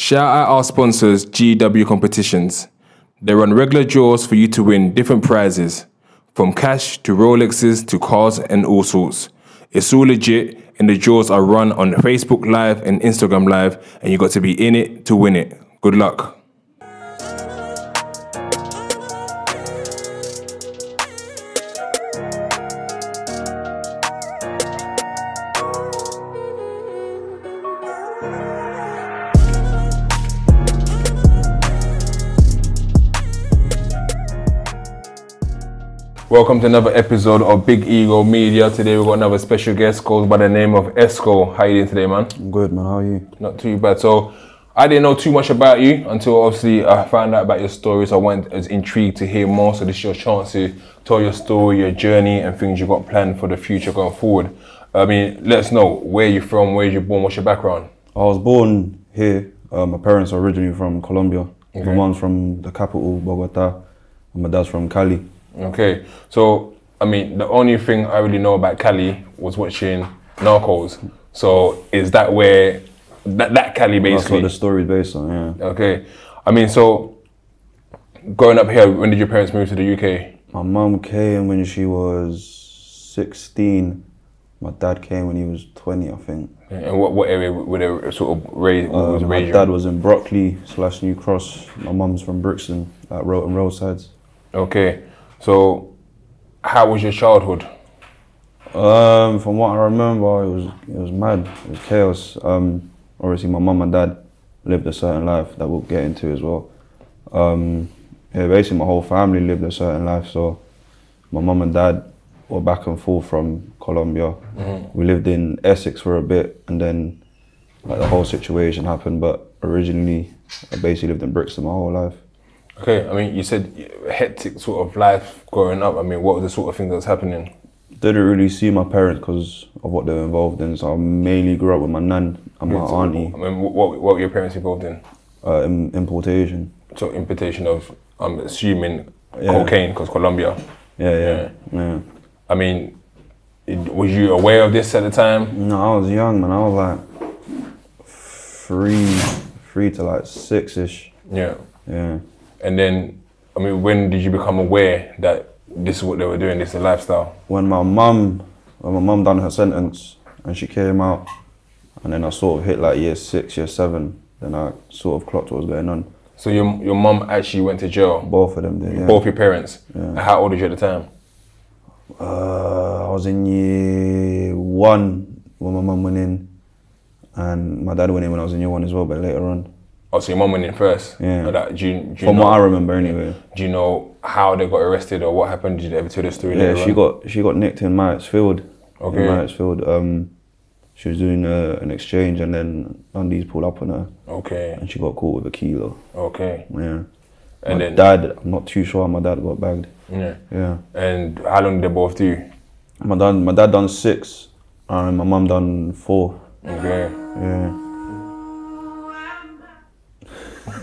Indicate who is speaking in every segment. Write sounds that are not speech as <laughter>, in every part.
Speaker 1: Shout out our sponsors, GW Competitions. They run regular draws for you to win different prizes, from cash to Rolexes to cars and all sorts. It's all legit, and the draws are run on Facebook Live and Instagram Live, and you got to be in it to win it. Good luck. Welcome to another episode of Big Ego Media. Today we've got another special guest goes by the name of Esko. How you doing today, man?
Speaker 2: I'm good, man. How are you?
Speaker 1: Not too bad. So I didn't know too much about you until obviously I found out about your story. So I went as intrigued to hear more. So this is your chance to tell your story, your journey, and things you've got planned for the future going forward. I mean, let us know where you're from, where you're born, what's your background.
Speaker 2: I was born here. Uh, my parents are originally from Colombia. My mom's from the capital, Bogota, and my dad's from Cali.
Speaker 1: Okay, so I mean, the only thing I really know about Cali was watching Narcos. So is that where that that Cali
Speaker 2: That's what
Speaker 1: basically?
Speaker 2: the story's based on, yeah.
Speaker 1: Okay, I mean, so growing up here, when did your parents move to the UK?
Speaker 2: My mom came when she was 16. My dad came when he was 20, I think.
Speaker 1: And what what area were they sort of raised? Was
Speaker 2: um,
Speaker 1: my
Speaker 2: dad was in Brockley slash New Cross. My mum's from Brixton, at Roten Roadsides.
Speaker 1: Okay, so how was your childhood?
Speaker 2: Um, from what I remember, it was it was mad. It was chaos. Um, obviously, my mum and dad lived a certain life that we'll get into as well. Um, yeah, basically, my whole family lived a certain life. So, my mum and dad were back and forth from Colombia. We lived in Essex for a bit, and then like the whole situation happened. But originally, I basically lived in Brixton my whole life.
Speaker 1: Okay, I mean, you said hectic sort of life growing up. I mean, what was the sort of thing that was happening?
Speaker 2: Didn't really see my parents because of what they were involved in. So I mainly grew up with my nan and my auntie.
Speaker 1: I mean, what, what what were your parents involved in?
Speaker 2: uh, im- importation.
Speaker 1: So importation of, I'm assuming
Speaker 2: Yeah.
Speaker 1: cocaine because Colombia.
Speaker 2: Yeah, yeah, yeah.
Speaker 1: I mean, was you aware of this at the time?
Speaker 2: No, I was young, man. I was like three, three to like six ish.
Speaker 1: Yeah.
Speaker 2: Yeah.
Speaker 1: And then, I mean, when did you become aware that this is what they were doing? This is the lifestyle.
Speaker 2: When my mum, when my mum done her sentence and she came out, and then I sort of hit like year six, year seven. Then I sort of clocked what was going on.
Speaker 1: So your your mum actually went to jail.
Speaker 2: Both of them did. Yeah.
Speaker 1: Both your parents. And How old was you at the time?
Speaker 2: Uh, I was in year one when my mum went in, and my dad went in when I was in year one as well, but later on.
Speaker 1: Oh, so your mum went in first.
Speaker 2: Yeah.
Speaker 1: Like do you, do you
Speaker 2: From
Speaker 1: know,
Speaker 2: what I remember, anyway.
Speaker 1: do you know how they got arrested or what happened? Did you ever tell the story?
Speaker 2: Yeah,
Speaker 1: later
Speaker 2: she
Speaker 1: on?
Speaker 2: got she got nicked in Marriottsfield.
Speaker 1: Okay.
Speaker 2: In. Um, she was doing uh, an exchange, and then Dundee's pulled up on her,
Speaker 1: Okay.
Speaker 2: and she got caught with a kilo.
Speaker 1: Okay.
Speaker 2: Yeah.
Speaker 1: And
Speaker 2: my
Speaker 1: then
Speaker 2: dad, I'm not too sure how my dad got bagged.
Speaker 1: yeah.
Speaker 2: Yeah.
Speaker 1: And how long did they both do?
Speaker 2: My dad, my dad done six, and my mum done four.
Speaker 1: Okay.
Speaker 2: Yeah.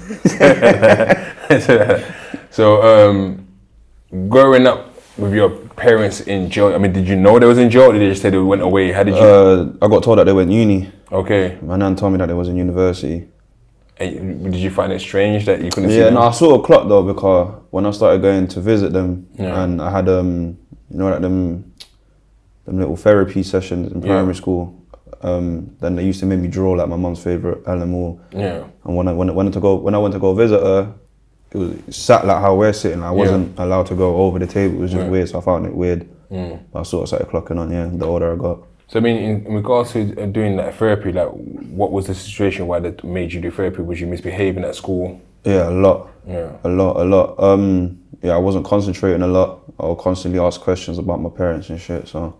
Speaker 2: <laughs>
Speaker 1: so, um, growing up with your parents in jail, I mean, did you know they was in jail or did they just say they went away? How did you?
Speaker 2: Uh, I got told that they went uni.
Speaker 1: okay.
Speaker 2: My nan told me that they was in university.
Speaker 1: And did you find it strange that you couldn't see
Speaker 2: Yeah, no, I saw a clock though because when I started going to visit them,
Speaker 1: Yeah.
Speaker 2: and I had um, you know, like them, them little therapy sessions in
Speaker 1: Yeah.
Speaker 2: primary school. Um, then they used to make me draw like my mum's favorite Alan Moore.
Speaker 1: Yeah.
Speaker 2: And when I when I went to go when I went to go visit her, it was sat like how we're sitting. I wasn't allowed to go over the table. It was just
Speaker 1: Yeah.
Speaker 2: weird, so I found it weird.
Speaker 1: Mm.
Speaker 2: But I sort of started clocking on. Yeah, the older I got.
Speaker 1: So I mean, in, in regards to uh, doing that therapy, like, what was the situation why that made you do therapy? Was you misbehaving at school?
Speaker 2: Yeah, a lot.
Speaker 1: Yeah.
Speaker 2: A lot, a lot. Um, yeah, I wasn't concentrating a lot. I would constantly ask questions about my parents and shit. So,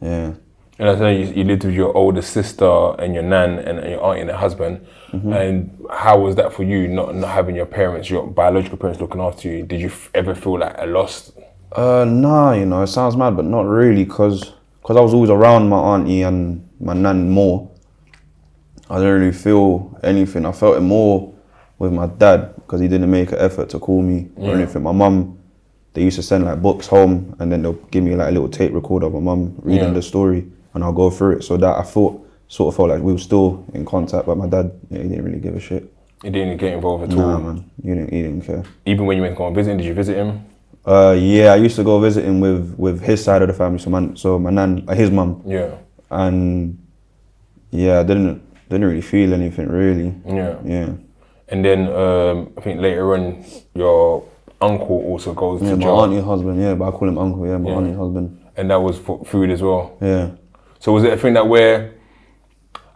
Speaker 2: yeah.
Speaker 1: And I know you, you lived with your older sister and your nan and, and your aunt and her husband.
Speaker 2: Mm-hmm.
Speaker 1: And how was that for you, not not having your parents, your biological parents, looking after you? Did you f- ever feel like a lost?
Speaker 2: Uh, nah, you know, it sounds mad, but not really, cause, cause I was always around my auntie and my nan more. I didn't really feel anything. I felt it more with my dad, cause he didn't make an effort to call me or anything. My mum, they used to send like books home, and then they'll give me like a little tape recorder of my mum reading
Speaker 1: Yeah.
Speaker 2: the story, and I'll go through it. So that I thought sort of felt like we were still in contact. But my dad, yeah, he didn't really give a shit.
Speaker 1: He didn't get involved at
Speaker 2: Nah,
Speaker 1: all.
Speaker 2: man, he didn't, he didn't care.
Speaker 1: Even when you went to go and visit him, did you visit him?
Speaker 2: Uh, yeah, I used to go visit him with with his side of the family. So my so my nan, uh, his mum,
Speaker 1: Yeah.
Speaker 2: and yeah, I didn't didn't really feel anything really.
Speaker 1: Yeah.
Speaker 2: Yeah,
Speaker 1: And then um, I think later on, your uncle also goes
Speaker 2: yeah,
Speaker 1: to
Speaker 2: my
Speaker 1: jail,
Speaker 2: auntie husband. Yeah, but I call him uncle. Yeah, my
Speaker 1: Yeah.
Speaker 2: auntie husband.
Speaker 1: and that was for food as well.
Speaker 2: Yeah.
Speaker 1: So was it a thing that where,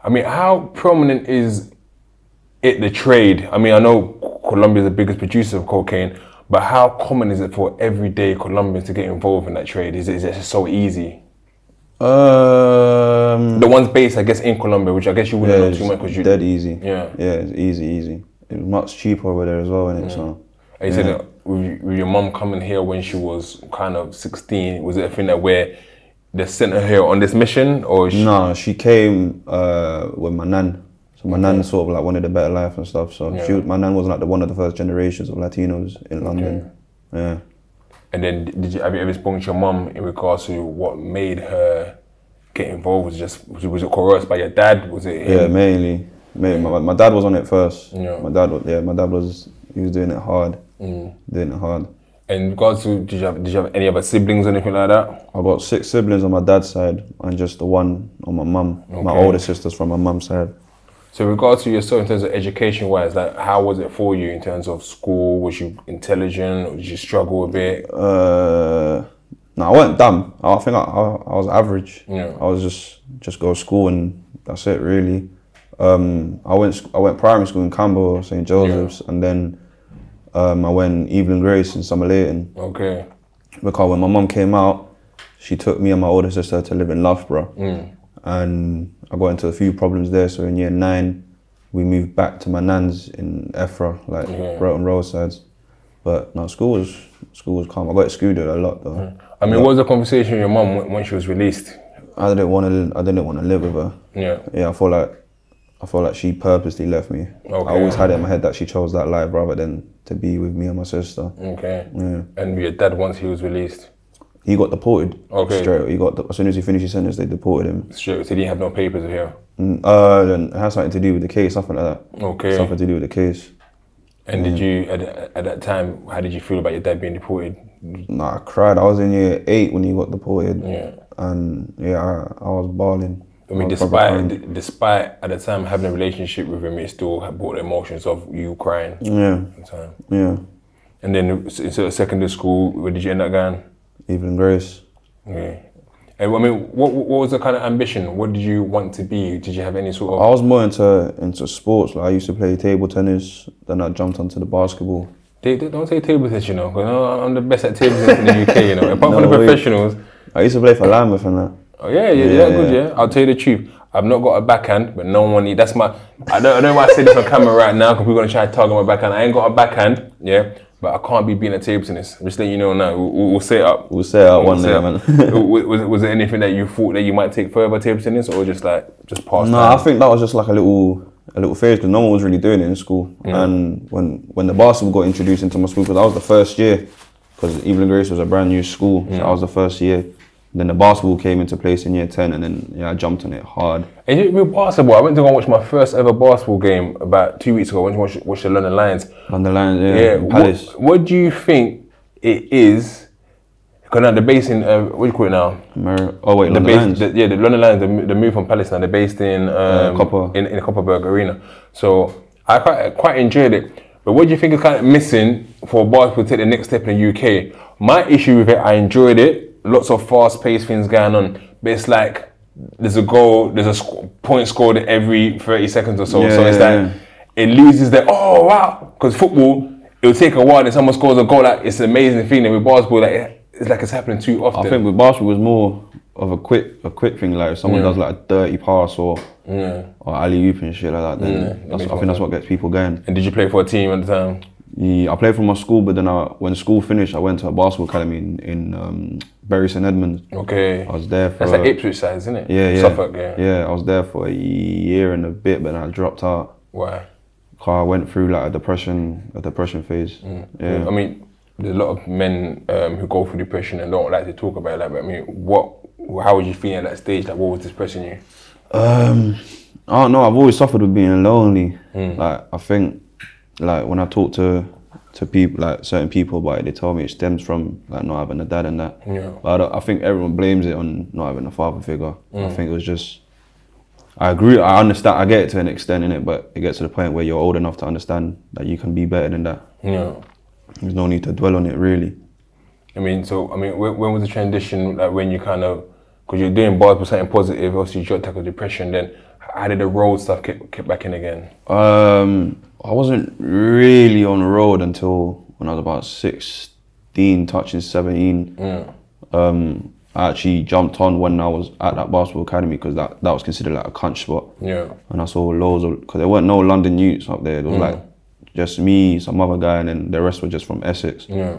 Speaker 1: I mean, how prominent is it the trade? I mean, I know Colombia is the biggest producer of cocaine, but how common is it for everyday Colombians to get involved in that trade? Is it, is it just so easy?
Speaker 2: Um.
Speaker 1: The ones based, I guess, in Colombia, which I guess you wouldn't
Speaker 2: Yeah,
Speaker 1: know too much because you.
Speaker 2: dead easy.
Speaker 1: Yeah.
Speaker 2: Yeah, it's easy, easy. It was much cheaper over there as well, innit? So
Speaker 1: And you said that with, with your mum coming here when she was kind of 16, was it a thing that where they sent her here on this mission, or she,
Speaker 2: no, she came uh, with my nan. So my nan sort of like wanted a better life and stuff. So she,
Speaker 1: Yeah.
Speaker 2: was- my nan was like the one of the first generations of Latinos in London. Yeah.
Speaker 1: And then did you have you ever spoken to your mum in regards to what made her get involved? Was it just was it, was it coerced by your dad? Was it
Speaker 2: Yeah, mainly. mainly. My, my dad was on it first.
Speaker 1: Yeah.
Speaker 2: My dad was yeah, my dad was he was doing it hard.
Speaker 1: Mm.
Speaker 2: Doing it hard.
Speaker 1: And in regards to did you have did you have any other siblings or anything like that?
Speaker 2: I've got six siblings on my dad's side and just the one on my mum. My
Speaker 1: Okay.
Speaker 2: older sisters from my mum's side.
Speaker 1: So in regards to yourself in terms of education wise, like how was it for you in terms of school? Was you intelligent or did you struggle a bit?
Speaker 2: Uh, no, I wasn't dumb. I think I, I, I was average.
Speaker 1: Yeah.
Speaker 2: I was just just go to school and that's it really. Um, I went sc- I went primary school in Camberwell, St Joseph's, and then um, I went Evelyn Grace in Somerleyton.
Speaker 1: Okay.
Speaker 2: Because when my mum came out, she took me and my older sister to live in Loughborough, and I got into a few problems there. So in year nine, we moved back to my nan's in Effra, like
Speaker 1: Yeah.
Speaker 2: Broughton roadsides. But no, school was school was calm. I got excluded a lot though.
Speaker 1: I mean, what was the conversation with your mum when, when she was released?
Speaker 2: I didn't want to. I didn't want to live with her.
Speaker 1: Yeah.
Speaker 2: Yeah, I feel like I felt like she purposely left me.
Speaker 1: Okay.
Speaker 2: I always had it in my head that she chose that life rather than to be with me and my sister.
Speaker 1: Okay.
Speaker 2: Yeah.
Speaker 1: And your dad once he was released,
Speaker 2: He got deported.
Speaker 1: Okay.
Speaker 2: Straight. He got as soon as he finished his sentence, they deported him.
Speaker 1: straight, so he didn't have no papers here.
Speaker 2: Mm, Uh, then it has something to do with the case, something like that.
Speaker 1: Okay.
Speaker 2: Something to do with the case.
Speaker 1: And did you at, at that time? How did you feel about your dad being deported?
Speaker 2: Nah, I cried. I was in year eight when he got deported.
Speaker 1: Yeah.
Speaker 2: And yeah, I, I was bawling.
Speaker 1: I mean,
Speaker 2: was proper crying.
Speaker 1: despite d- despite at the time having a relationship with him, it still brought the emotions of you crying
Speaker 2: Yeah,
Speaker 1: time.
Speaker 2: yeah.
Speaker 1: And then of secondary school, where did you end up going?
Speaker 2: Evelyn Grace.
Speaker 1: Yeah. And I mean, what what was the kind of ambition? What did you want to be? Did you have any sort of?
Speaker 2: I was more into into sports. Like I used to play table tennis. Then I jumped onto the basketball.
Speaker 1: They, they don't say table tennis, you know, because I'm the best at table tennis in the UK, you know. <laughs> Apart
Speaker 2: No
Speaker 1: from the
Speaker 2: way.
Speaker 1: professionals.
Speaker 2: I used to play for Lambeth and that.
Speaker 1: Oh yeah, yeah,
Speaker 2: Yeah,
Speaker 1: good,
Speaker 2: yeah.
Speaker 1: I'll tell you the truth. I've not got a backhand, but no one. Need, that's my. I don't, I don't know why I say this on camera right now because we're gonna try to target my backhand. I ain't got a backhand, yeah, but I can't be being a table tennis. I'm just letting you know now. We'll, we'll, set it up.
Speaker 2: We'll set it up
Speaker 1: We'll
Speaker 2: one day, man. <laughs>
Speaker 1: was, was, was there anything that you thought that you might take further table tennis, or just like just pass?
Speaker 2: No, I think that was just like a little a little phase because no one was really doing it in school. Mm. And when when the basketball got introduced into my school, because I was the first year, because Evelyn Grace was a brand new school, mm. so I was the first year. Then the basketball came into place in year ten, and then yeah, I jumped on it hard.
Speaker 1: And you- with basketball, I went to go and watch my first ever basketball game about two weeks ago. I went to watch, watch the London Lions.
Speaker 2: On the line, yeah,
Speaker 1: Yeah,
Speaker 2: Palace.
Speaker 1: What, what do you think it is? Because now they're based in uh, what do you call it now?
Speaker 2: Oh wait,
Speaker 1: The
Speaker 2: London
Speaker 1: base,
Speaker 2: Lions.
Speaker 1: the, yeah, the London Lions. They, mo- they moved from Palace now. They're based in um,
Speaker 2: Copper.
Speaker 1: in in Copper Box Arena. So I quite quite enjoyed it. But what do you think is kind of missing for basketball to take the next step in the UK? My issue with it, I enjoyed it. Lots of fast paced things going on, but it's like there's a goal, there's a sc- point scored every 30 seconds or so.
Speaker 2: Yeah,
Speaker 1: so it's
Speaker 2: yeah,
Speaker 1: like
Speaker 2: yeah.
Speaker 1: it loses that. Oh wow! Because football, it'll take a while, and someone scores a goal. Like it's an amazing thing. And with basketball, like it's like it's happening too often.
Speaker 2: I think with basketball it was more of a quick a quick thing. Like if someone
Speaker 1: Yeah.
Speaker 2: does like a dirty pass or
Speaker 1: Yeah.
Speaker 2: or alley oop and shit like that, then
Speaker 1: Yeah,
Speaker 2: that's,
Speaker 1: that
Speaker 2: I think that's what gets people going.
Speaker 1: And did you play for a team at the time?
Speaker 2: Yeah, I played for my school, but then I, when school finished, I went to a basketball academy in, in um, Bury St Edmunds.
Speaker 1: Okay.
Speaker 2: I was there for
Speaker 1: That's like Ipswich side, isn't it?
Speaker 2: yeah, yeah,
Speaker 1: Suffolk, yeah.
Speaker 2: yeah. I was there for a year and a bit, but then I dropped out.
Speaker 1: Why?
Speaker 2: Cause I went through like a depression, a depression phase. Yeah,
Speaker 1: I mean, there's a lot of men um, who go through depression and don't like to talk about it. Like, but I mean, what? How was you feeling at that stage? Like, what was depressing you?
Speaker 2: Um, I don't know. I've always suffered with being lonely. Like I think, like when I talk to to people, like certain people about it, they tell me it stems from like not having a dad and that.
Speaker 1: Yeah.
Speaker 2: But I, don't, I think everyone blames it on not having a father figure. I think it was just. I agree. I understand. I get it to an extent in it, but it gets to the point where you're old enough to understand that you can be better than that.
Speaker 1: Yeah.
Speaker 2: There's no need to dwell on it really.
Speaker 1: I mean, so I mean, when, when was the transition? Like when you kind of, because you're doing bars with something positive, obviously you got tackle depression. Then how did the road stuff kick, kick back in again?
Speaker 2: Um, I wasn't really on the road until when I was about 16, touching 17. Um, I actually jumped on when I was at that basketball academy because that, that was considered like a crunch spot.
Speaker 1: Yeah.
Speaker 2: And I saw loads of, because there weren't no London youths up there. It
Speaker 1: Mm.
Speaker 2: was like just me, some other guy, and then the rest were just from Essex.
Speaker 1: Yeah.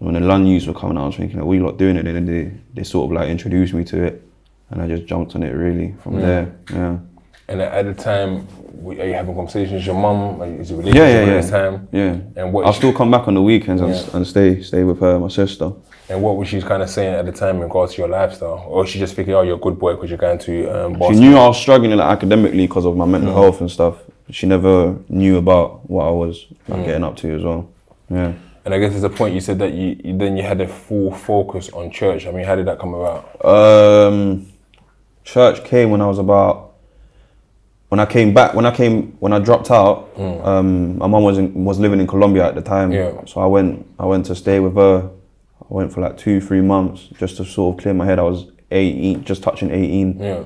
Speaker 2: When the London youths were coming out, I was thinking, are we lot doing it? And then they, they sort of like introduced me to it. And I just jumped on it really from there. Yeah.
Speaker 1: And at the time, are you having conversations with your mum? Is it relationship
Speaker 2: Yeah, yeah,
Speaker 1: at
Speaker 2: yeah.
Speaker 1: this time?
Speaker 2: Yeah.
Speaker 1: And what
Speaker 2: I'll
Speaker 1: is-
Speaker 2: still come back on the weekends and,
Speaker 1: Yeah.
Speaker 2: and stay stay with her, my sister.
Speaker 1: And what was she kind of saying at the time in regards to your lifestyle? Or she just thinking, oh, you're a good boy because you're going to um,
Speaker 2: She knew I was struggling like, academically because of my mental health and stuff. She never knew about what I was like, getting up to as well. Yeah.
Speaker 1: And I guess there's a point you said that you, you then you had a full focus on church. I mean, how did that come about?
Speaker 2: Um, church came when I was about. When I came back, when I came, when I dropped out, hmm. um, my mum was in, was living in Colombia at the time.
Speaker 1: Yeah.
Speaker 2: So I went, I went to stay with her. I went for like two, three months just to sort of clear my head. I was 18, just touching 18.
Speaker 1: Yeah.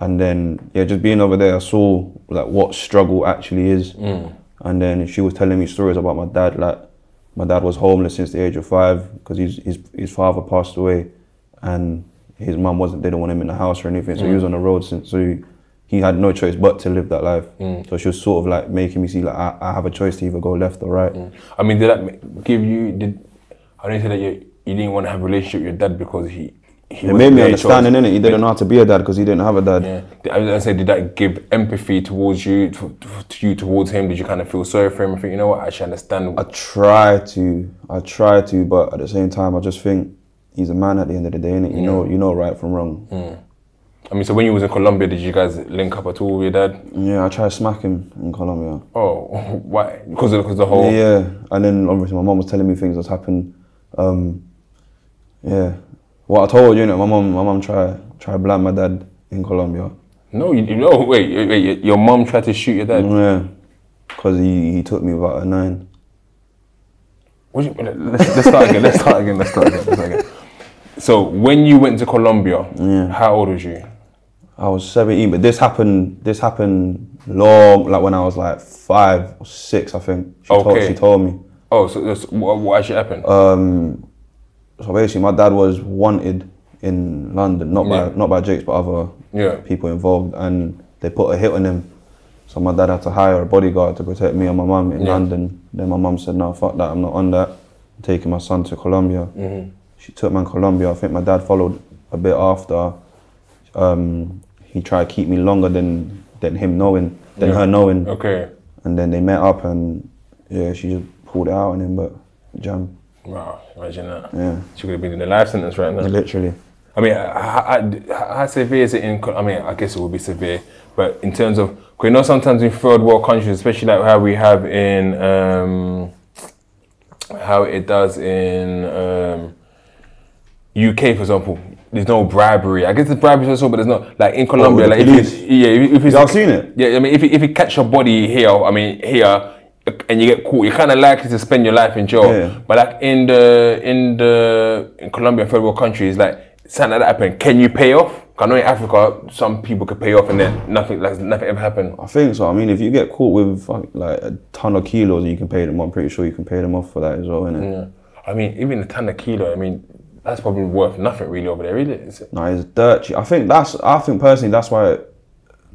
Speaker 2: and then yeah, just being over there, I saw like what struggle actually is. Hmm. And then she was telling me stories about my dad. Like my dad was homeless since the age of five because his his his father passed away, and his mum wasn't didn't want him in the house or anything. So he hmm. was on the road since. So he, he had no choice but to live that life. Mm. So she was sort of like making me see like I, I have a choice to either go left or right. Mm.
Speaker 1: I mean, did that give you, did, I don't say that you, you didn't want to have a relationship with your dad because he, he
Speaker 2: It made me
Speaker 1: very
Speaker 2: understand
Speaker 1: choice.
Speaker 2: in it. He didn't know how to be a dad because he didn't have a dad.
Speaker 1: Yeah. I was gonna say, did that give empathy towards you, to, to you towards him? Did you kind of feel sorry for him I think, you know what, I should understand?
Speaker 2: I try to, I try to, but at the same time, I just think he's a man at the end of the day, innit? You know, you know right from wrong. Mm.
Speaker 1: I mean, so when you was in Colombia, did you guys link up at all with your dad?
Speaker 2: Yeah, I tried to smack him in Colombia.
Speaker 1: Oh, <laughs> why? Because of because the whole.
Speaker 2: Yeah, and then obviously my mom was telling me things that's happened. Um, yeah, what I told you, know, my mom, my mom tried to blind my dad in Colombia.
Speaker 1: No, you, know, wait, wait, your mom tried to shoot your dad.
Speaker 2: Yeah, because he, he took me about a nine.
Speaker 1: What you, let's, let's start again. Let's start again. Let's start again. Let's start again. So when you went to Colombia,
Speaker 2: Yeah.
Speaker 1: how old was you?
Speaker 2: I was 17, but this happened. This happened long, like when I was like five or six, I think. She told she told me.
Speaker 1: Oh, so this, what, what actually happened?
Speaker 2: Um, so basically, my dad was wanted in London, not
Speaker 1: Yeah.
Speaker 2: by not by Jakes, but other
Speaker 1: Yeah.
Speaker 2: people involved, and they put a hit on him. So my dad had to hire a bodyguard to protect me and my mum in
Speaker 1: Yeah.
Speaker 2: London. Then my mum said, "No, fuck that, I'm not on that. I'm taking my son to Colombia."
Speaker 1: Mm-hmm.
Speaker 2: She took me to Colombia. I think my dad followed a bit after. Um, he tried to keep me longer than than him knowing, than
Speaker 1: Yeah.
Speaker 2: her knowing,
Speaker 1: okay.
Speaker 2: and then they met up, and yeah, she just pulled it out on him, but jam,
Speaker 1: Wow, imagine that.
Speaker 2: yeah,
Speaker 1: She could have been in a life sentence right now.
Speaker 2: literally.
Speaker 1: I mean, how, how, how severe is it in? I mean, I guess it would be severe, but in terms of, you know, sometimes in third world countries, especially like how we have in, um, how it does in um, UK, for example. There's no bribery. I guess there's bribery also, but there's not like in Colombia.
Speaker 2: Oh,
Speaker 1: like
Speaker 2: the
Speaker 1: if you, yeah, if, it's
Speaker 2: Y'all seen it?
Speaker 1: Yeah, I mean, if you, if you catch a body here, I mean here, and you get caught, you're kind of likely to spend your life in jail.
Speaker 2: Yeah.
Speaker 1: But like in the in the in Colombia, third world countries, like something like that happen, can you pay off? I know in Africa, some people could pay off and then nothing like nothing ever happened.
Speaker 2: I think so. I mean, if you get caught with like a ton of kilos and you can pay them, I'm pretty sure you can pay them off for that as well, innit?
Speaker 1: Yeah. I mean, even a ton of kilo, I mean, that's probably worth nothing really over there, really. Is it?
Speaker 2: No, it's dirty. I think that's. I think personally, that's why,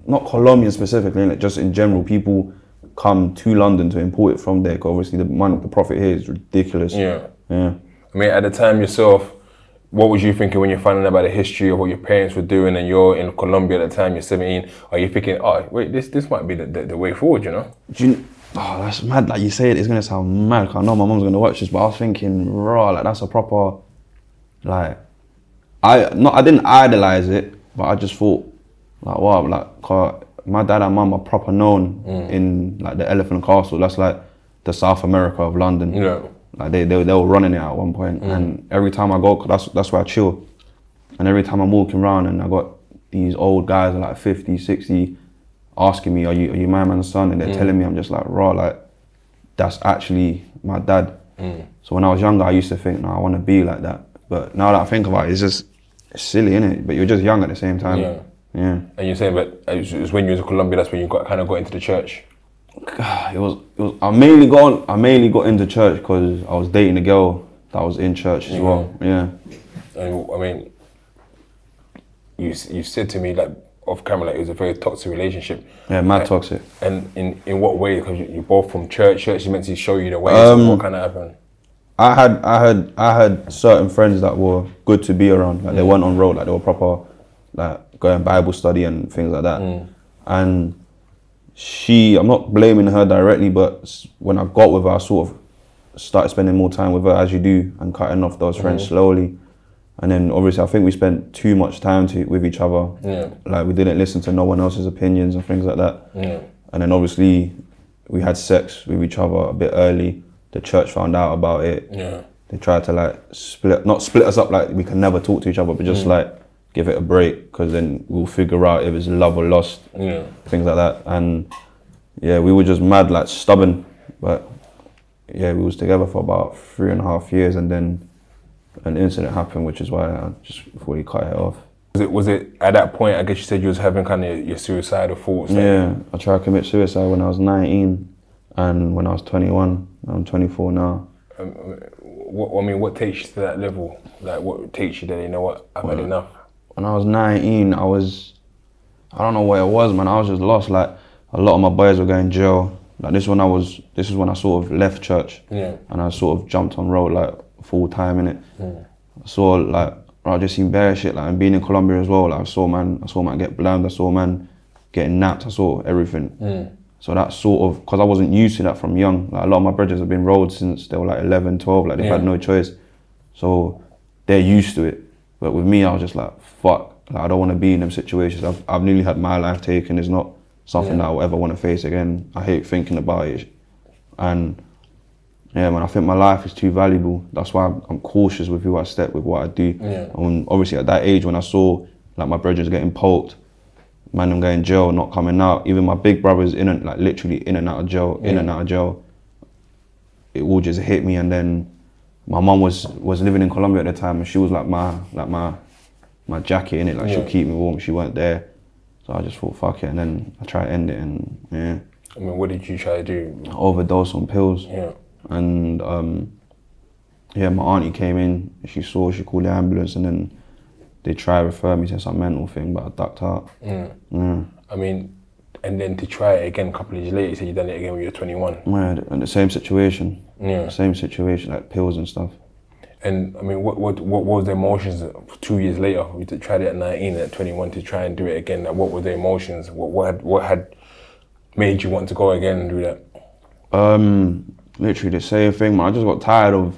Speaker 2: not Colombian specifically, innit? just in general, people come to London to import it from there. Cause obviously, the money, the profit here is ridiculous.
Speaker 1: Yeah.
Speaker 2: Yeah.
Speaker 1: I mean, at the time yourself, what was you thinking when you're finding out about the history of what your parents were doing and you're in Colombia at the time, you're 17? Are you thinking, oh, wait, this this might be the, the, the way forward, you know?
Speaker 2: Do you, oh, that's mad. Like you say it, it's gonna sound mad. I know my mom's gonna watch this, but I was thinking, raw, like that's a proper, like, I not I didn't idolize it, but I just thought Like wow, like my dad and mum are proper known mm. in like the Elephant Castle. That's like the South America of London.
Speaker 1: Yeah.
Speaker 2: Like they, they, they were running it at one point. Mm. and every time I go, that's that's where I chill. And every time I'm walking around and I got these old guys like 50, 60 asking me, "Are you are you my man's son?" And they're mm. telling me, I'm just like, raw, like that's actually my dad. So when I was younger, I used to think, no, I want to be like that. But now that I think about it, it's just it's silly, innit? But you're just young at the same time.
Speaker 1: Yeah.
Speaker 2: Yeah.
Speaker 1: And you're saying, but it was, when you was in Colombia, that's when you got kind of got into the church. <sighs>
Speaker 2: it was it was I mainly got I mainly got into church because I was dating a girl that was in church as well. Yeah.
Speaker 1: And I mean, you you said to me like off camera like it was a very toxic relationship.
Speaker 2: Yeah, mad toxic.
Speaker 1: And in in what way? Because you, you're both from church. Church is meant to show you the way. so um, what kind of happened?
Speaker 2: I had I had I had certain friends that were good to be around. Like they mm. weren't on road, like they were proper like going Bible study and things like that. Mm. And she I'm not blaming her directly, but when I got with her I sort of started spending more time with her as you do and cutting off those friends mm-hmm. slowly. And then obviously I think we spent too much time to, with each other.
Speaker 1: Yeah.
Speaker 2: Like we didn't listen to no one else's opinions and things like that.
Speaker 1: Yeah.
Speaker 2: And then obviously we had sex with each other a bit early. The church found out about it.
Speaker 1: Yeah.
Speaker 2: They tried to like split, not split us up like we can never talk to each other, but just mm. like give it a break because then we'll figure out if it's love or lost,
Speaker 1: Yeah.
Speaker 2: things like that. And yeah, we were just mad, like stubborn. But yeah, we was together for about three and a half years, and then an incident happened, which is why I just fully cut it off.
Speaker 1: Was it was it at that point? I guess you said you was having kind of your suicidal thoughts. like-
Speaker 2: Yeah, I tried to commit suicide when I was 19, and when I was 21. I'm 24 now.
Speaker 1: Um, what, I mean, what takes you to that level? Like, what takes you there? You know what? I've had enough.
Speaker 2: when I was 19, I was, I don't know what it was, man. I was just lost. Like a lot of my boys were going to jail. Like this when I was, this is when I sort of left church,
Speaker 1: Yeah.
Speaker 2: and I sort of jumped on road like full time in it. I saw like I just seen bare shit like and being in Colombia as well. Like I saw man, I saw man get blamed. I saw man getting napped. I saw everything. So that sort of because I wasn't used to that from young. Like a lot of my brothers have been rolled since they were like 11, 12. Like they've had no choice. So they're used to it. But with me, I was just like, fuck. Like I don't want to be in them situations. I've, I've nearly had my life taken. It's not something that I will ever want to face again. I hate thinking about it. And yeah, man, I think my life is too valuable. That's why I'm, I'm cautious with who I step with, what I do.
Speaker 1: Yeah.
Speaker 2: And obviously, at that age, when I saw like my brothers getting poked, man, I'm going jail, not coming out. Even my big brothers in and like literally in and out of jail, in
Speaker 1: Yeah.
Speaker 2: and out of jail. It all just hit me, and then my mum was was living in Colombia at the time, and she was like my like my my jacket in it, like she'll keep me warm. She weren't there, so I just thought fuck it, and then I tried to end it, and yeah,
Speaker 1: I mean, what did you try to do?
Speaker 2: overdose on pills
Speaker 1: Yeah.
Speaker 2: and um, yeah, my auntie came in. She saw, she called the ambulance, and then they try to refer me to some mental thing, but I ducked out.
Speaker 1: Mm.
Speaker 2: Yeah,
Speaker 1: I mean, and then to try it again a couple of years later, you said you done it again when you were 21.
Speaker 2: yeah, and the same situation.
Speaker 1: Yeah.
Speaker 2: Same situation, like pills and stuff.
Speaker 1: And I mean, what what what was the emotions two years later? You tried it at 19, at 21 to try and do it again. Like, what were the emotions? What what had, what had made you want to go again and do that?
Speaker 2: Um, literally the same thing, man. I just got tired of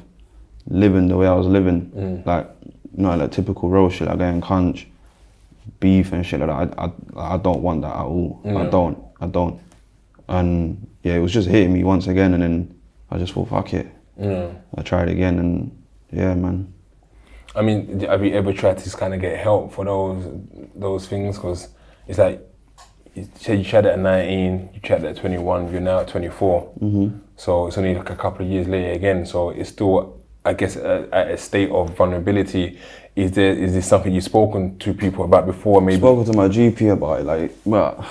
Speaker 2: living the way I was living, like know, like typical road shit, like getting conch, beef and shit like that. I, I, I don't want that at all. I don't, I don't. And yeah, it was just hitting me once again, and then I just thought, fuck it.
Speaker 1: Yeah.
Speaker 2: I tried again, and yeah, man.
Speaker 1: I mean, have you ever tried to just kind of get help for those those things? Because it's like you said you tried it at 19, you tried it at 21, you're now at 24. Mm-hmm. So it's only like a couple of years later again. So it's still, I guess, a, at a state of vulnerability. Is there is this something you've spoken to people about before? Maybe.
Speaker 2: Spoken to my GP about it, like, well,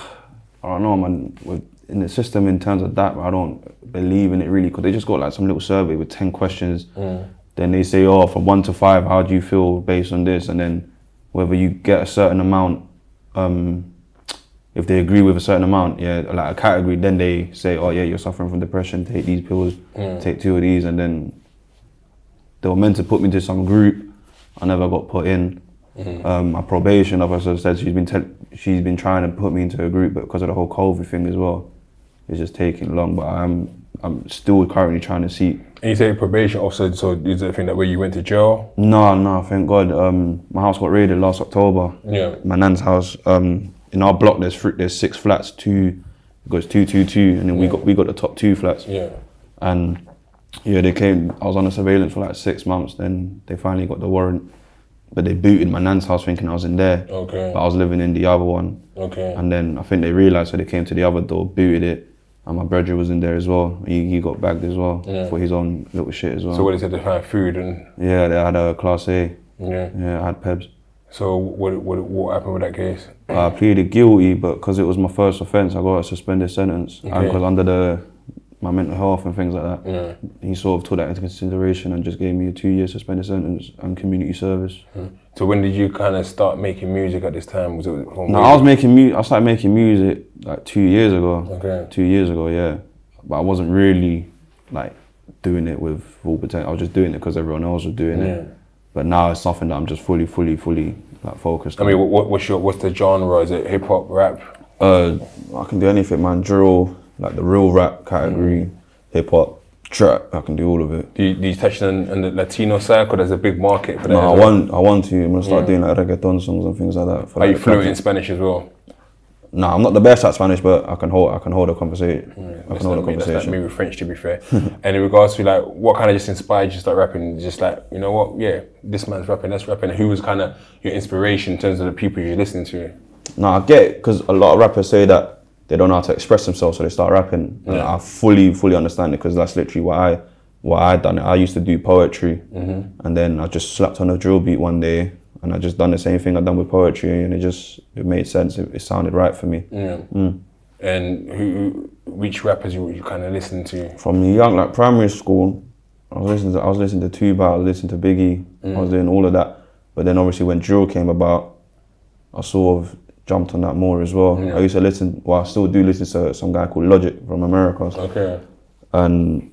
Speaker 2: I don't know, man. With, in the system, in terms of that, I don't believe in it really, because they just got like some little survey with ten questions. Then they say, oh, from one to five, how do you feel based on this? And then whether you get a certain amount, um, if they agree with a certain amount, yeah, like a category, then they say, oh yeah, you're suffering from depression. Take these pills, take two of these, and then they were meant to put me to some group. I never got put in. Um, my probation officer said she's been tell she's been trying to put me into a group, but because of the whole COVID thing as well, it's just taking long. But I'm I'm still currently trying to see.
Speaker 1: And you say probation officer. So is it a thing that where you went to jail?
Speaker 2: No, no, thank God. Um, my house got raided last October.
Speaker 1: Yeah.
Speaker 2: My nan's house. Um, in our block there's three, there's six flats. Two it goes two two two, and then we got we got the top two flats.
Speaker 1: Yeah.
Speaker 2: And yeah, they came. I was on a surveillance for like six months. Then they finally got the warrant, but they booted my nan's house thinking I was in there.
Speaker 1: Okay.
Speaker 2: But I was living in the other one.
Speaker 1: Okay.
Speaker 2: And then I think they realised, so they came to the other door, booted it, and my brother was in there as well. He, he got bagged as well
Speaker 1: Yeah.
Speaker 2: for his own little shit as well.
Speaker 1: So what is it? They find food and
Speaker 2: yeah, they had a class A.
Speaker 1: yeah.
Speaker 2: Yeah, I had Pebs.
Speaker 1: So what what what happened with that case?
Speaker 2: I pleaded guilty, but because it was my first offence, I got a suspended sentence. And
Speaker 1: Okay.
Speaker 2: because under the my mental health and things like that,
Speaker 1: Yeah.
Speaker 2: he sort of took that into consideration and just gave me a two-year suspended sentence and community service.
Speaker 1: So when did you kind of start making music at this time? Was it
Speaker 2: No, I was making music. I started making music like two years ago.
Speaker 1: Okay.
Speaker 2: Two years ago, yeah. But I wasn't really like doing it with full potential. I was just doing it because everyone else was doing
Speaker 1: Yeah.
Speaker 2: it. But now it's something that I'm just fully, fully, fully like focused.
Speaker 1: I
Speaker 2: on.
Speaker 1: mean, what, what's your what's the genre? Is it hip hop, rap?
Speaker 2: Uh, I can do anything, man. Drill, like the real rap category, mm. hip hop, trap. I can do all of it.
Speaker 1: Do you, do you touch on, on the Latino side? Because there's a big market for that.
Speaker 2: No, I
Speaker 1: as well.
Speaker 2: want, I want to. I'm gonna start doing like reggaeton songs and things like that. For,
Speaker 1: Are
Speaker 2: like,
Speaker 1: you
Speaker 2: the
Speaker 1: fluent in. Spanish as well?
Speaker 2: No, I'm not the best at Spanish, but I can hold, I can hold a conversation. Mm,
Speaker 1: I
Speaker 2: can hold a
Speaker 1: like me, that's like
Speaker 2: conversation.
Speaker 1: me with French, to be fair. <laughs> and in regards to like, what kind of just inspired you to start rapping? Just like, you know what? Yeah, this man's rapping, that's rapping. Who was kind of your inspiration in terms of the people you're listening to?
Speaker 2: No, I get because a lot of rappers say that they don't know how to express themselves, so they start rapping. And
Speaker 1: Yeah.
Speaker 2: I fully, fully understand it because that's literally what I, what I done. I used to do poetry,
Speaker 1: Mm-hmm.
Speaker 2: and then I just slapped on a drill beat one day, and I just done the same thing I done with poetry, and it just it made sense. It, it sounded right for me.
Speaker 1: Yeah. And who, which rappers you, you kind of listen to?
Speaker 2: From young, like primary school, I was listening to I was listening to Tupac, I was listening to Biggie, I was doing all of that. But then obviously when drill came about, I sort of jumped on that more as well.
Speaker 1: Yeah.
Speaker 2: I used to listen, well, I still do listen to some guy called Logic from America,
Speaker 1: Okay.
Speaker 2: and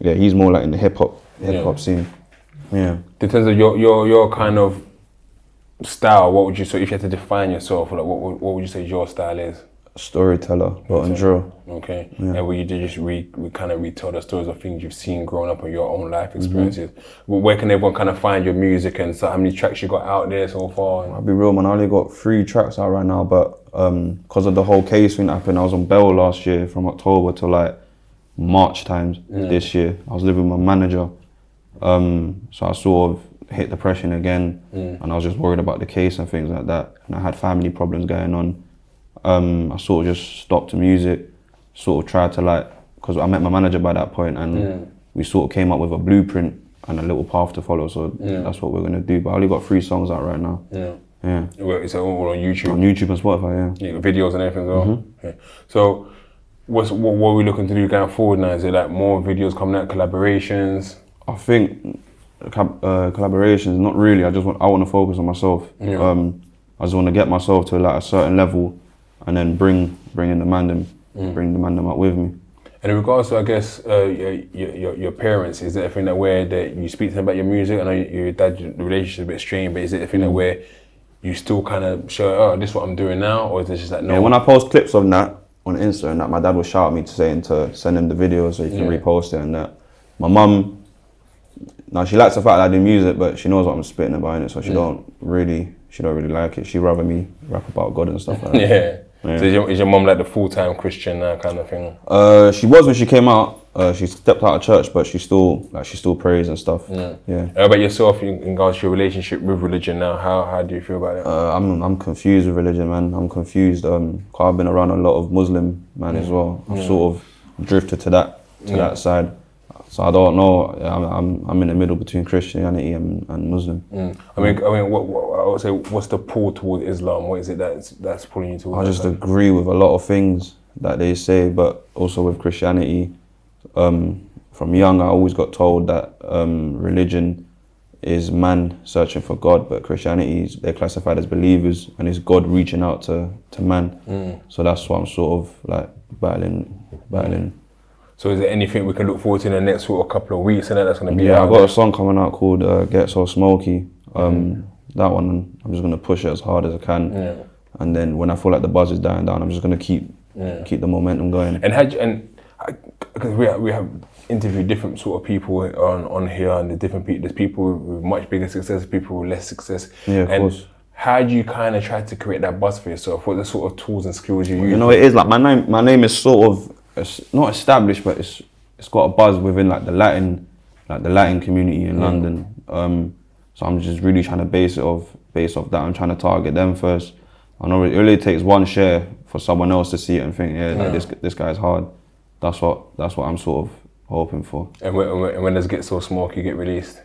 Speaker 2: yeah, he's more like in the hip hop hip hop
Speaker 1: Yeah.
Speaker 2: scene. Yeah,
Speaker 1: In terms of your, your, your kind of style, what would you say, if you had to define yourself, like what, what would you say your style is?
Speaker 2: Storyteller, but on drill.
Speaker 1: Okay. And where you did just re, we kind of retell the stories of things you've seen growing up and your own life experiences. Well, Where can everyone kind of find your music and so how many tracks you got out there so far?
Speaker 2: I'll be real, man. I only got three tracks out right now, but um because of the whole case thing that happened, I was on bail last year from October to like March times this year. I was living with my manager, um, so I sort of hit depression again, and I was just worried about the case and things like that. And I had family problems going on. Um, I sort of just stopped the music, sort of tried to like, because I met my manager by that point, and we sort of came up with a blueprint and a little path to follow. So that's what we're gonna do. But I only got three songs out right now.
Speaker 1: Yeah.
Speaker 2: Yeah.
Speaker 1: Well, It's all on YouTube.
Speaker 2: On YouTube and Spotify, yeah.
Speaker 1: Yeah, videos and everything as well.
Speaker 2: Mm-hmm.
Speaker 1: Okay. So, what's what, what are we looking to do going forward now? Is it like more videos coming out, collaborations?
Speaker 2: I think uh, collaborations, not really. I just want I want to focus on myself.
Speaker 1: Yeah.
Speaker 2: Um, I just want to get myself to like a certain level, and then bring bring in the mandem,
Speaker 1: Mm.
Speaker 2: bring the mandem up with me.
Speaker 1: And in regards to, I guess, uh, your, your, your- parents, is there anything that where that you speak to them about your music? I know your dad, the relationship is a bit strained, but is it anything
Speaker 2: Mm.
Speaker 1: that where you still kind of show, oh, this is what I'm doing now, or is it just like no?
Speaker 2: Yeah, when I post clips of that on Insta, and that my dad will shout at me to saying to send him the video so he can
Speaker 1: Yeah.
Speaker 2: repost it and that. My mum, now she likes the fact that I do music, but she knows what I'm spitting about it, so she don't really she don't really like it. She rather me rap about God and stuff like that. <laughs>
Speaker 1: yeah.
Speaker 2: Yeah.
Speaker 1: So is your, is your mom like the full time Christian now kind of thing?
Speaker 2: Uh, she was when she came out. Uh, she stepped out of church, but she still like she still prays and stuff.
Speaker 1: Yeah.
Speaker 2: Yeah.
Speaker 1: How about yourself in, in regards to your relationship with religion now? How how do you feel about it?
Speaker 2: Uh, I'm I'm confused with religion, man. I'm confused. Um, I've been around a lot of Muslim man as well. I've sort of drifted to that to
Speaker 1: Yeah.
Speaker 2: that side. So I don't know. I'm I'm, I'm in the middle between Christianity and, and Muslim.
Speaker 1: Mm. I mean, I mean, what, what, I would say, what's the pull towards Islam? What is it that's that's pulling you towards?
Speaker 2: I
Speaker 1: just
Speaker 2: agree with a lot of things that they say, but also with Christianity. Um, from young, I always got told that um, religion is man searching for God, but Christianity is they're classified as believers, and it's God reaching out to to man. So that's what I'm sort of like battling, battling.
Speaker 1: So is there anything we can look forward to in the next sort of couple of weeks and that that's going to be
Speaker 2: Yeah, I've got a song coming out called uh, "Get So Smoky." Um, That one, I'm just gonna push it as hard as I can,
Speaker 1: Yeah.
Speaker 2: and then when I feel like the buzz is dying down, I'm just gonna keep
Speaker 1: Yeah.
Speaker 2: keep the momentum going.
Speaker 1: And had you, and because we have, we have interviewed different sort of people on on here, and there's different people. There's people with much bigger success, people with less success.
Speaker 2: Yeah, of
Speaker 1: and
Speaker 2: course.
Speaker 1: how do you kind of try to create that buzz for yourself? What are the sort of tools and skills you use?
Speaker 2: You know, it is like my name. My name is sort of it's not established, but it's it's got a buzz within like the Latin, like the Latin community in London. Um, so I'm just really trying to base it off base off that. I'm trying to target them first. I know it really takes one share for someone else to see it and think, yeah, like this this guy's hard. That's what that's what I'm sort of hoping for.
Speaker 1: and, when, and when- when does Get So Smoke you get released?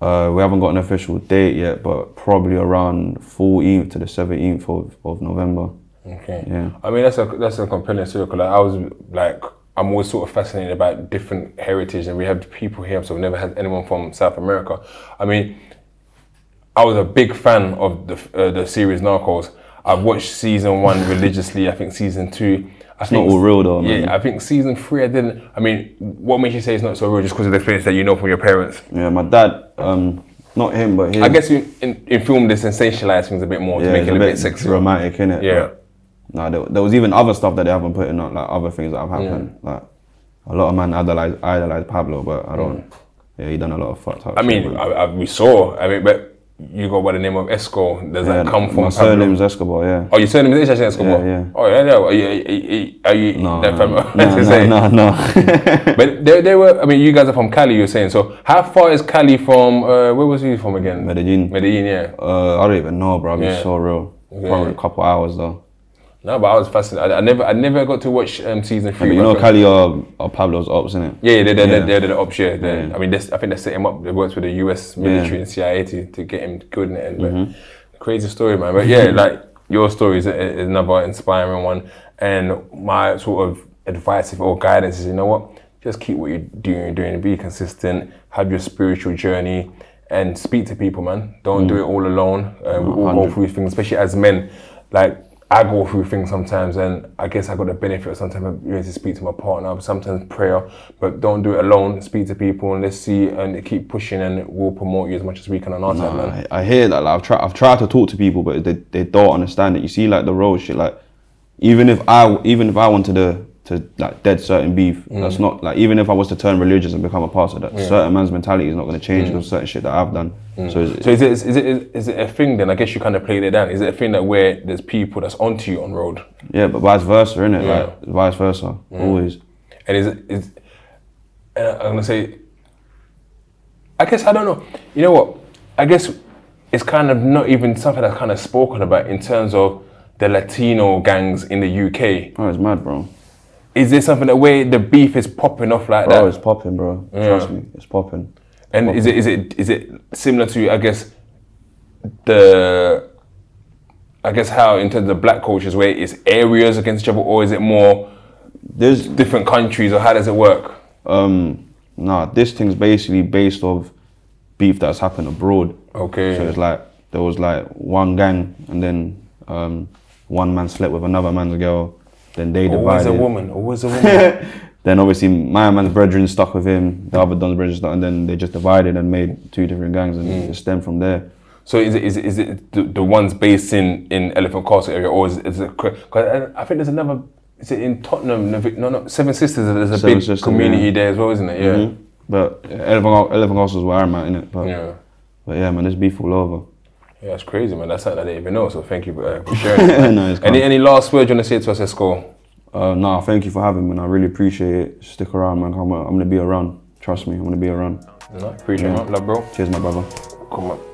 Speaker 2: Uh, we haven't got an official date yet, but probably around 14th to the 17th of, of November.
Speaker 1: Okay.
Speaker 2: Yeah.
Speaker 1: I mean, that's a that's a compelling circle. Like, I was like, I'm always sort of fascinated about different heritage, and we have people here. So I've never had anyone from South America. I mean, I was a big fan of the uh, the series Narcos. I've watched season one <laughs> religiously. I think season two. I
Speaker 2: It's not all real though, man.
Speaker 1: Yeah, I think season three. I didn't. I mean, what makes you say it's not so real? Just because of the experience that you know from your parents.
Speaker 2: Yeah, my dad, um, not him, but his.
Speaker 1: I guess you in, in film they sensationalize things a bit more to make it a bit, sexy.
Speaker 2: dramatic, innit?
Speaker 1: Yeah.
Speaker 2: Nah, there, there was even other stuff that they haven't put in, like other things that have happened. Like a lot of man idolize, idolize Pablo, but I don't. Yeah, he done a lot of fucked up.
Speaker 1: I mean,
Speaker 2: but-
Speaker 1: I, I, we saw. I mean, but you go by the name of Esko. Does
Speaker 2: yeah,
Speaker 1: that come from
Speaker 2: my
Speaker 1: Pablo?
Speaker 2: surname's Escobar. Yeah.
Speaker 1: Oh, your surname is actually Escobar.
Speaker 2: Yeah, yeah.
Speaker 1: Oh, yeah, yeah. Are you? Are you, are you
Speaker 2: No,
Speaker 1: that
Speaker 2: no,
Speaker 1: fam-
Speaker 2: no, no, no, no.
Speaker 1: But they, they were. I mean, you guys are from Cali. You're saying. So, how far is Cali from? Uh, where was he from again?
Speaker 2: Medellin.
Speaker 1: Medellin, yeah.
Speaker 2: Uh, I don't even know, bro.
Speaker 1: Yeah.
Speaker 2: It's so real. Probably a couple hours though.
Speaker 1: No, but I was fascinated. I, I never, I never got to watch um, season three.
Speaker 2: But you know, Cali are, are Pablo's ops, innit?
Speaker 1: Yeah, they're, they're,
Speaker 2: Yeah.
Speaker 1: they're, they're the ops, yeah.
Speaker 2: Yeah.
Speaker 1: I mean, I think they set him up. They worked with the US military and CIA to, to get him good in it.
Speaker 2: Mm-hmm.
Speaker 1: crazy story, man. But yeah, like your story is, a- is another inspiring one. And my sort of advice or guidance is, you know what? Just keep what you're doing, doing. Be consistent. Have your spiritual journey. And speak to people, man. Don't
Speaker 2: Mm.
Speaker 1: do it all alone. Uh, we all go through things, especially as men. Like I go through things sometimes, and I guess I got the benefit of sometimes being able to speak to my partner, sometimes prayer, but don't do it alone. Speak to people and let's see and keep pushing, and we'll promote you as much as we can on our side, man.
Speaker 2: I, I hear that. Like, I've tried. I've tried to talk to people, but they, they don't understand it. You see, like the road shit. Like, even if I even if I wanted to to like dead certain beef,
Speaker 1: Mm.
Speaker 2: that's not like even if I was to turn religious and become a pastor, that certain man's mentality is not going to change because of certain shit that I've done. So it's,
Speaker 1: Mm. So is it, is it is it a thing then? I guess you kind of played it down. Is it a thing that where there's people that's onto you on road,
Speaker 2: yeah, but vice versa, innit?
Speaker 1: Yeah.
Speaker 2: Like vice versa, always.
Speaker 1: and is it is? Uh, I'm gonna say. I guess I don't know. You know what? I guess it's kind of not even something that's kind of spoken about in terms of the Latino gangs in the UK.
Speaker 2: Oh, it's mad, bro.
Speaker 1: Is there something that where the beef is popping off like
Speaker 2: Bro,
Speaker 1: that?
Speaker 2: it's popping, bro. Trust me, it's popping.
Speaker 1: And is it is it is it similar to I guess the I guess how in terms of black cultures where it's areas against each other or is it more
Speaker 2: There's
Speaker 1: different countries or how does it work?
Speaker 2: um nah, this thing's basically based off beef that's happened abroad.
Speaker 1: Okay.
Speaker 2: So it's like there was like one gang and then um one man slept with another man's girl, then they divided.
Speaker 1: Always a woman. Always a woman.
Speaker 2: Then obviously my man's brethren stuck with him, the other don's brethren stuck, and then they just divided and made two different gangs and
Speaker 1: Mm.
Speaker 2: it stemmed from there.
Speaker 1: so is it is it, is it the, the ones based in in Elephant Castle area or is, is it? Because I, I think there's another. Is it in Tottenham? No, no, Seven Sisters. There's a
Speaker 2: Seven
Speaker 1: big
Speaker 2: Sisters,
Speaker 1: community
Speaker 2: yeah.
Speaker 1: there as well, isn't it? Yeah.
Speaker 2: Mhm. But Elephant, Elephant Castle is where I'm at, innit? But,
Speaker 1: Yeah.
Speaker 2: but yeah, man, there's beef all over.
Speaker 1: Yeah, that's crazy, man. That's something I didn't even know. So thank you for, uh, for <laughs> sharing. <laughs>
Speaker 2: no, it's
Speaker 1: any any last words you want to say to us, Esko?
Speaker 2: Uh, nah, thank you for having me, man. I really appreciate it. Stick around, man. I'm, I'm gonna be around. Trust me, I'm gonna be around.
Speaker 1: No, appreciate it. Love, bro.
Speaker 2: Cheers, my brother.
Speaker 1: Come on.